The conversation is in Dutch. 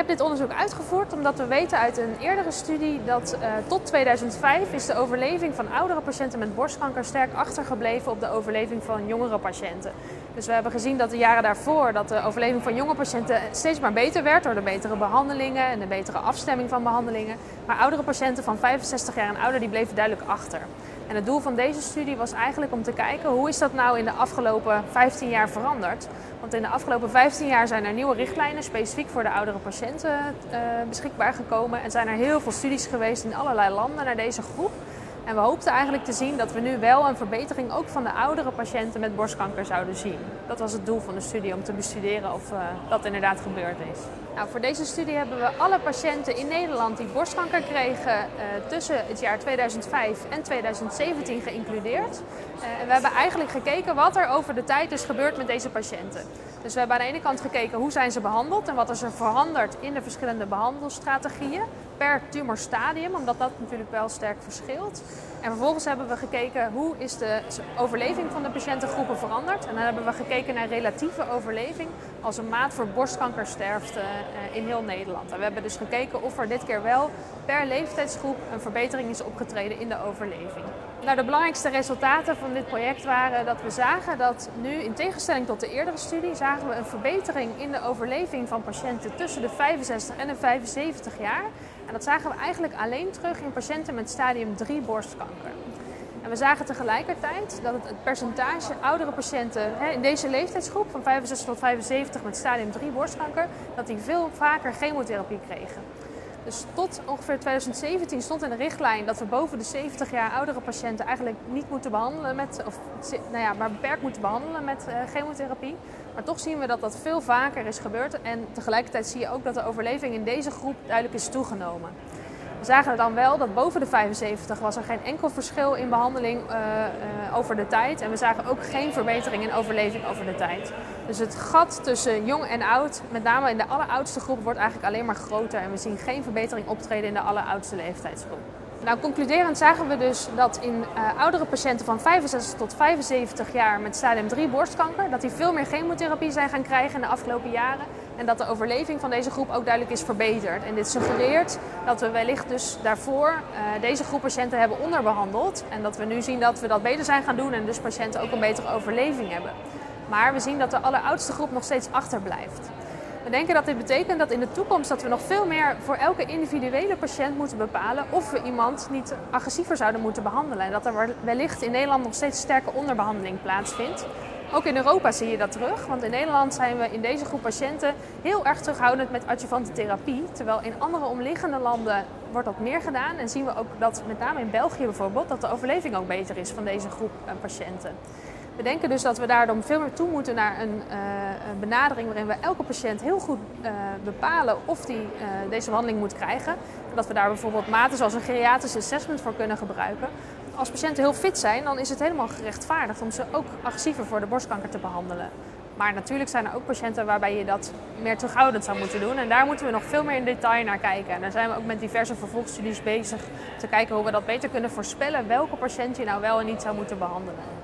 heb dit onderzoek uitgevoerd omdat we weten uit een eerdere studie dat uh, tot 2005 is de overleving van oudere patiënten met borstkanker sterk achtergebleven op de overleving van jongere patiënten. Dus we hebben gezien dat de jaren daarvoor dat de overleving van jonge patiënten steeds maar beter werd door de betere behandelingen en de betere afstemming van behandelingen. Maar oudere patiënten van 65 jaar en ouder die bleven duidelijk achter. En het doel van deze studie was eigenlijk om te kijken hoe is dat nou in de afgelopen 15 jaar veranderd. Want in de afgelopen 15 jaar zijn er nieuwe richtlijnen specifiek voor de oudere patiënten uh, beschikbaar gekomen. En zijn er heel veel studies geweest in allerlei landen naar deze groep. En we hoopten eigenlijk te zien dat we nu wel een verbetering ook van de oudere patiënten met borstkanker zouden zien. Dat was het doel van de studie, om te bestuderen of uh, dat inderdaad gebeurd is. Nou, voor deze studie hebben we alle patiënten in Nederland die borstkanker kregen uh, tussen het jaar 2005 en 2017 geïncludeerd. Uh, en we hebben eigenlijk gekeken wat er over de tijd is gebeurd met deze patiënten. Dus we hebben aan de ene kant gekeken hoe zijn ze behandeld en wat is er veranderd in de verschillende behandelstrategieën per tumorstadium, omdat dat natuurlijk wel sterk verschilt. En vervolgens hebben we gekeken hoe is de overleving van de patiëntengroepen veranderd. En dan hebben we gekeken naar relatieve overleving als een maat voor borstkankersterfte in heel Nederland. En we hebben dus gekeken of er dit keer wel per leeftijdsgroep een verbetering is opgetreden in de overleving. Nou, de belangrijkste resultaten van dit project waren dat we zagen dat nu, in tegenstelling tot de eerdere studie, zagen we een verbetering in de overleving van patiënten tussen de 65 en de 75 jaar. En dat zagen we eigenlijk alleen terug in patiënten met stadium 3 borstkanker. En we zagen tegelijkertijd dat het, percentage oudere patiënten in deze leeftijdsgroep van 65 tot 75 met stadium 3 borstkanker, dat die veel vaker chemotherapie kregen. Dus tot ongeveer 2017 stond in de richtlijn dat we boven de 70 jaar oudere patiënten eigenlijk niet moeten behandelen met, of nou ja, maar beperkt moeten behandelen met uh, chemotherapie. Maar toch zien we dat dat veel vaker is gebeurd en tegelijkertijd zie je ook dat de overleving in deze groep duidelijk is toegenomen. We zagen dan wel dat boven de 75 was er geen enkel verschil in behandeling uh, uh, over de tijd. En we zagen ook geen verbetering in overleving over de tijd. Dus het gat tussen jong en oud, met name in de alleroudste groep, wordt eigenlijk alleen maar groter. En we zien geen verbetering optreden in de alleroudste leeftijdsgroep. Nou, concluderend zagen we dus dat in uh, oudere patiënten van 65 tot 75 jaar met stadium 3 borstkanker, dat die veel meer chemotherapie zijn gaan krijgen in de afgelopen jaren. En dat de overleving van deze groep ook duidelijk is verbeterd. En dit suggereert dat we wellicht dus daarvoor uh, deze groep patiënten hebben onderbehandeld. En dat we nu zien dat we dat beter zijn gaan doen en dus patiënten ook een betere overleving hebben. Maar we zien dat de alleroudste groep nog steeds achterblijft. We denken dat dit betekent dat in de toekomst dat we nog veel meer voor elke individuele patiënt moeten bepalen of we iemand niet agressiever zouden moeten behandelen. En dat er wellicht in Nederland nog steeds sterke onderbehandeling plaatsvindt. Ook in Europa zie je dat terug, want in Nederland zijn we in deze groep patiënten heel erg terughoudend met adjuvante therapie. Terwijl in andere omliggende landen wordt dat meer gedaan en zien we ook dat met name in België bijvoorbeeld dat de overleving ook beter is van deze groep patiënten. We denken dus dat we daarom veel meer toe moeten naar een, uh, een benadering waarin we elke patiënt heel goed uh, bepalen of die deze behandeling moet krijgen. En dat we daar bijvoorbeeld maten zoals een geriatrisch assessment voor kunnen gebruiken. Als patiënten heel fit zijn, dan is het helemaal gerechtvaardigd om ze ook agressiever voor de borstkanker te behandelen. Maar natuurlijk zijn er ook patiënten waarbij je dat meer terughoudend zou moeten doen. En daar moeten we nog veel meer in detail naar kijken. En daar zijn we ook met diverse vervolgstudies bezig te kijken hoe we dat beter kunnen voorspellen welke patiënt je nou wel en niet zou moeten behandelen.